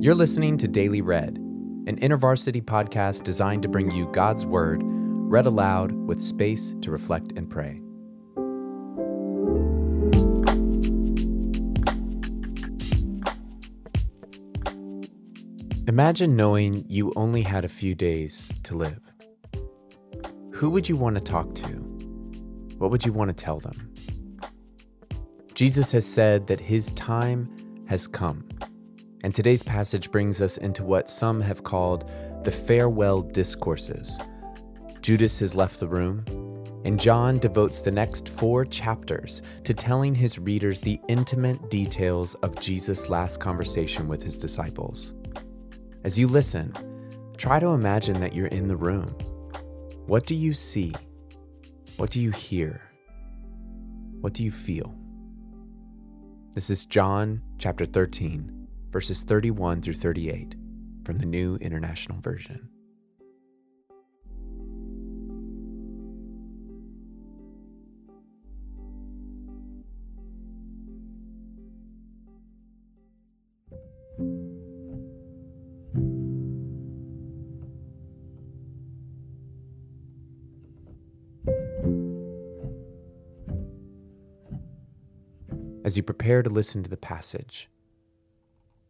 You're listening to Daily Read, an InterVarsity podcast designed to bring you God's Word read aloud with space to reflect and pray. Imagine knowing you only had a few days to live. Who would you want to talk to? What would you want to tell them? Jesus has said that his time has come. And today's passage brings us into what some have called the farewell discourses. Judas has left the room, and John devotes the next four chapters to telling his readers the intimate details of Jesus' last conversation with his disciples. As you listen, try to imagine that you're in the room. What do you see? What do you hear? What do you feel? This is John chapter 13, verses 31 through 38 from the New International Version. as you prepare to listen to the passage,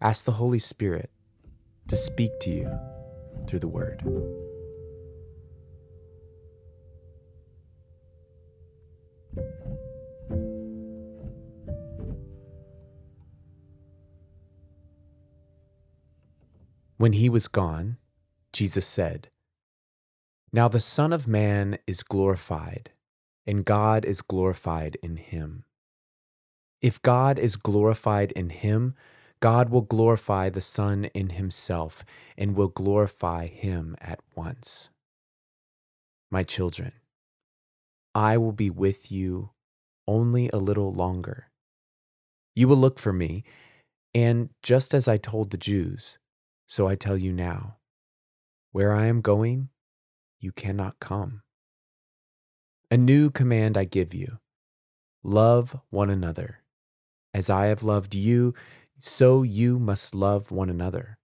ask the Holy Spirit to speak to you through the Word. When he was gone, Jesus said, Now the Son of Man is glorified, and God is glorified in him. If God is glorified in him, God will glorify the Son in himself and will glorify him at once. My children, I will be with you only a little longer. You will look for me, and just as I told the Jews, so I tell you now where I am going, you cannot come. A new command I give you love one another. As I have loved you, so you must love one another.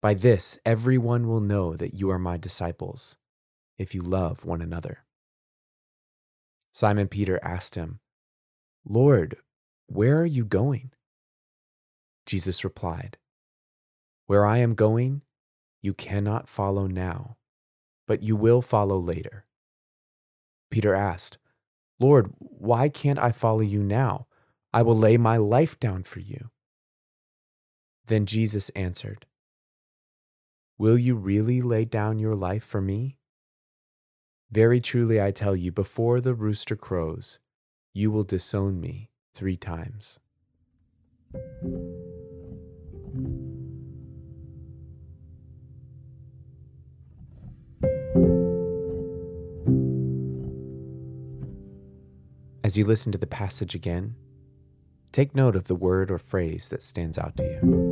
By this, everyone will know that you are my disciples, if you love one another. Simon Peter asked him, Lord, where are you going? Jesus replied, Where I am going, you cannot follow now, but you will follow later. Peter asked, Lord, why can't I follow you now? I will lay my life down for you. Then Jesus answered, Will you really lay down your life for me? Very truly I tell you, before the rooster crows, you will disown me three times. As you listen to the passage again, Take note of the word or phrase that stands out to you.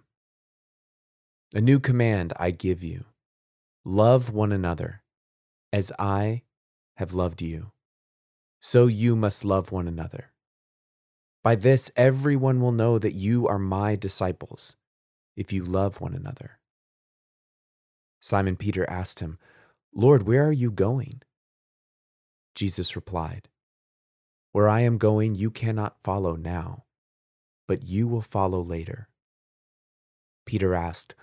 A new command I give you love one another as I have loved you so you must love one another. By this, everyone will know that you are my disciples, if you love one another. Simon Peter asked him, Lord, where are you going? Jesus replied, Where I am going, you cannot follow now, but you will follow later. Peter asked,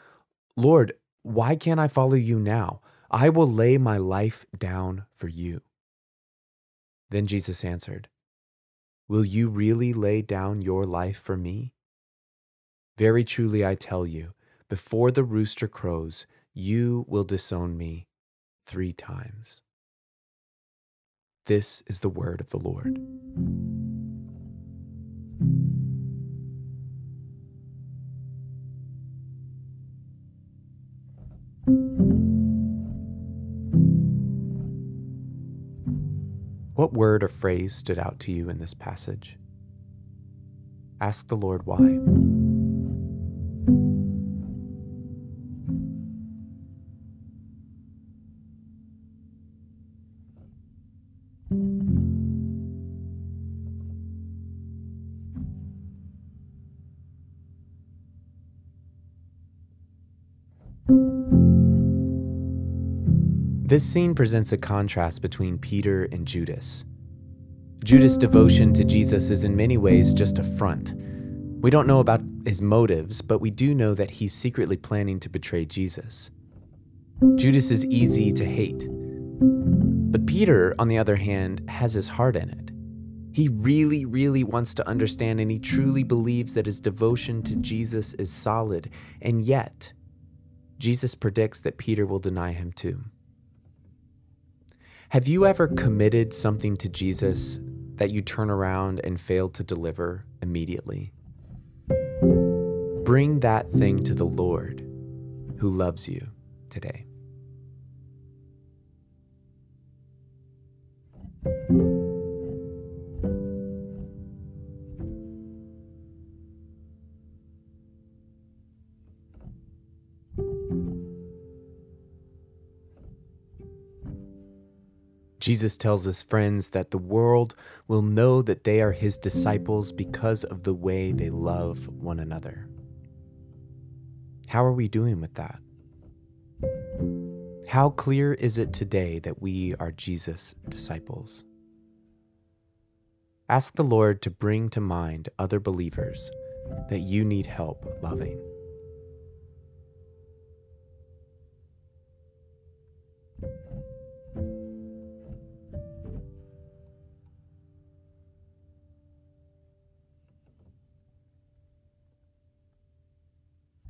Lord, why can't I follow you now? I will lay my life down for you. Then Jesus answered, Will you really lay down your life for me? Very truly I tell you, before the rooster crows, you will disown me three times. This is the word of the Lord. What word or phrase stood out to you in this passage? Ask the Lord why. This scene presents a contrast between Peter and Judas. Judas' devotion to Jesus is in many ways just a front. We don't know about his motives, but we do know that he's secretly planning to betray Jesus. Judas is easy to hate. But Peter, on the other hand, has his heart in it. He really, really wants to understand and he truly believes that his devotion to Jesus is solid. And yet, Jesus predicts that Peter will deny him too. Have you ever committed something to Jesus that you turn around and fail to deliver immediately? Bring that thing to the Lord who loves you today. Jesus tells his friends that the world will know that they are his disciples because of the way they love one another. How are we doing with that? How clear is it today that we are Jesus' disciples? Ask the Lord to bring to mind other believers that you need help loving.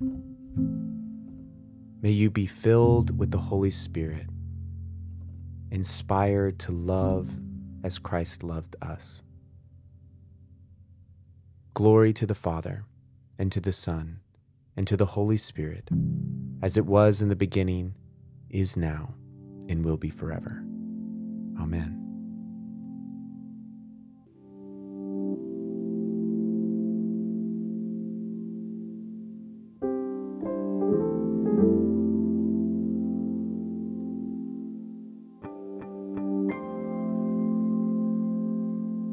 May you be filled with the Holy Spirit, inspired to love as Christ loved us. Glory to the Father, and to the Son, and to the Holy Spirit, as it was in the beginning, is now, and will be forever. Amen.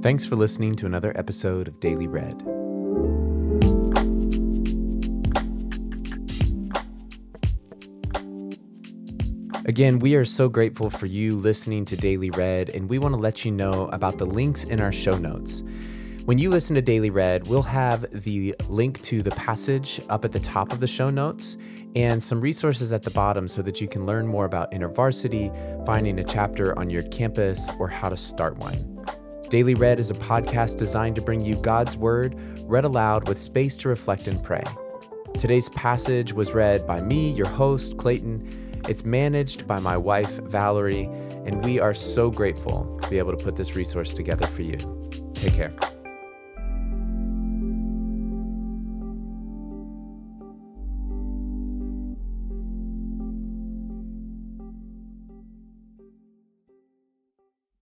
Thanks for listening to another episode of Daily Read. Again, we are so grateful for you listening to Daily Read, and we want to let you know about the links in our show notes. When you listen to Daily Read, we'll have the link to the passage up at the top of the show notes and some resources at the bottom so that you can learn more about InterVarsity, finding a chapter on your campus, or how to start one. Daily Read is a podcast designed to bring you God's Word read aloud with space to reflect and pray. Today's passage was read by me, your host, Clayton. It's managed by my wife, Valerie, and we are so grateful to be able to put this resource together for you. Take care.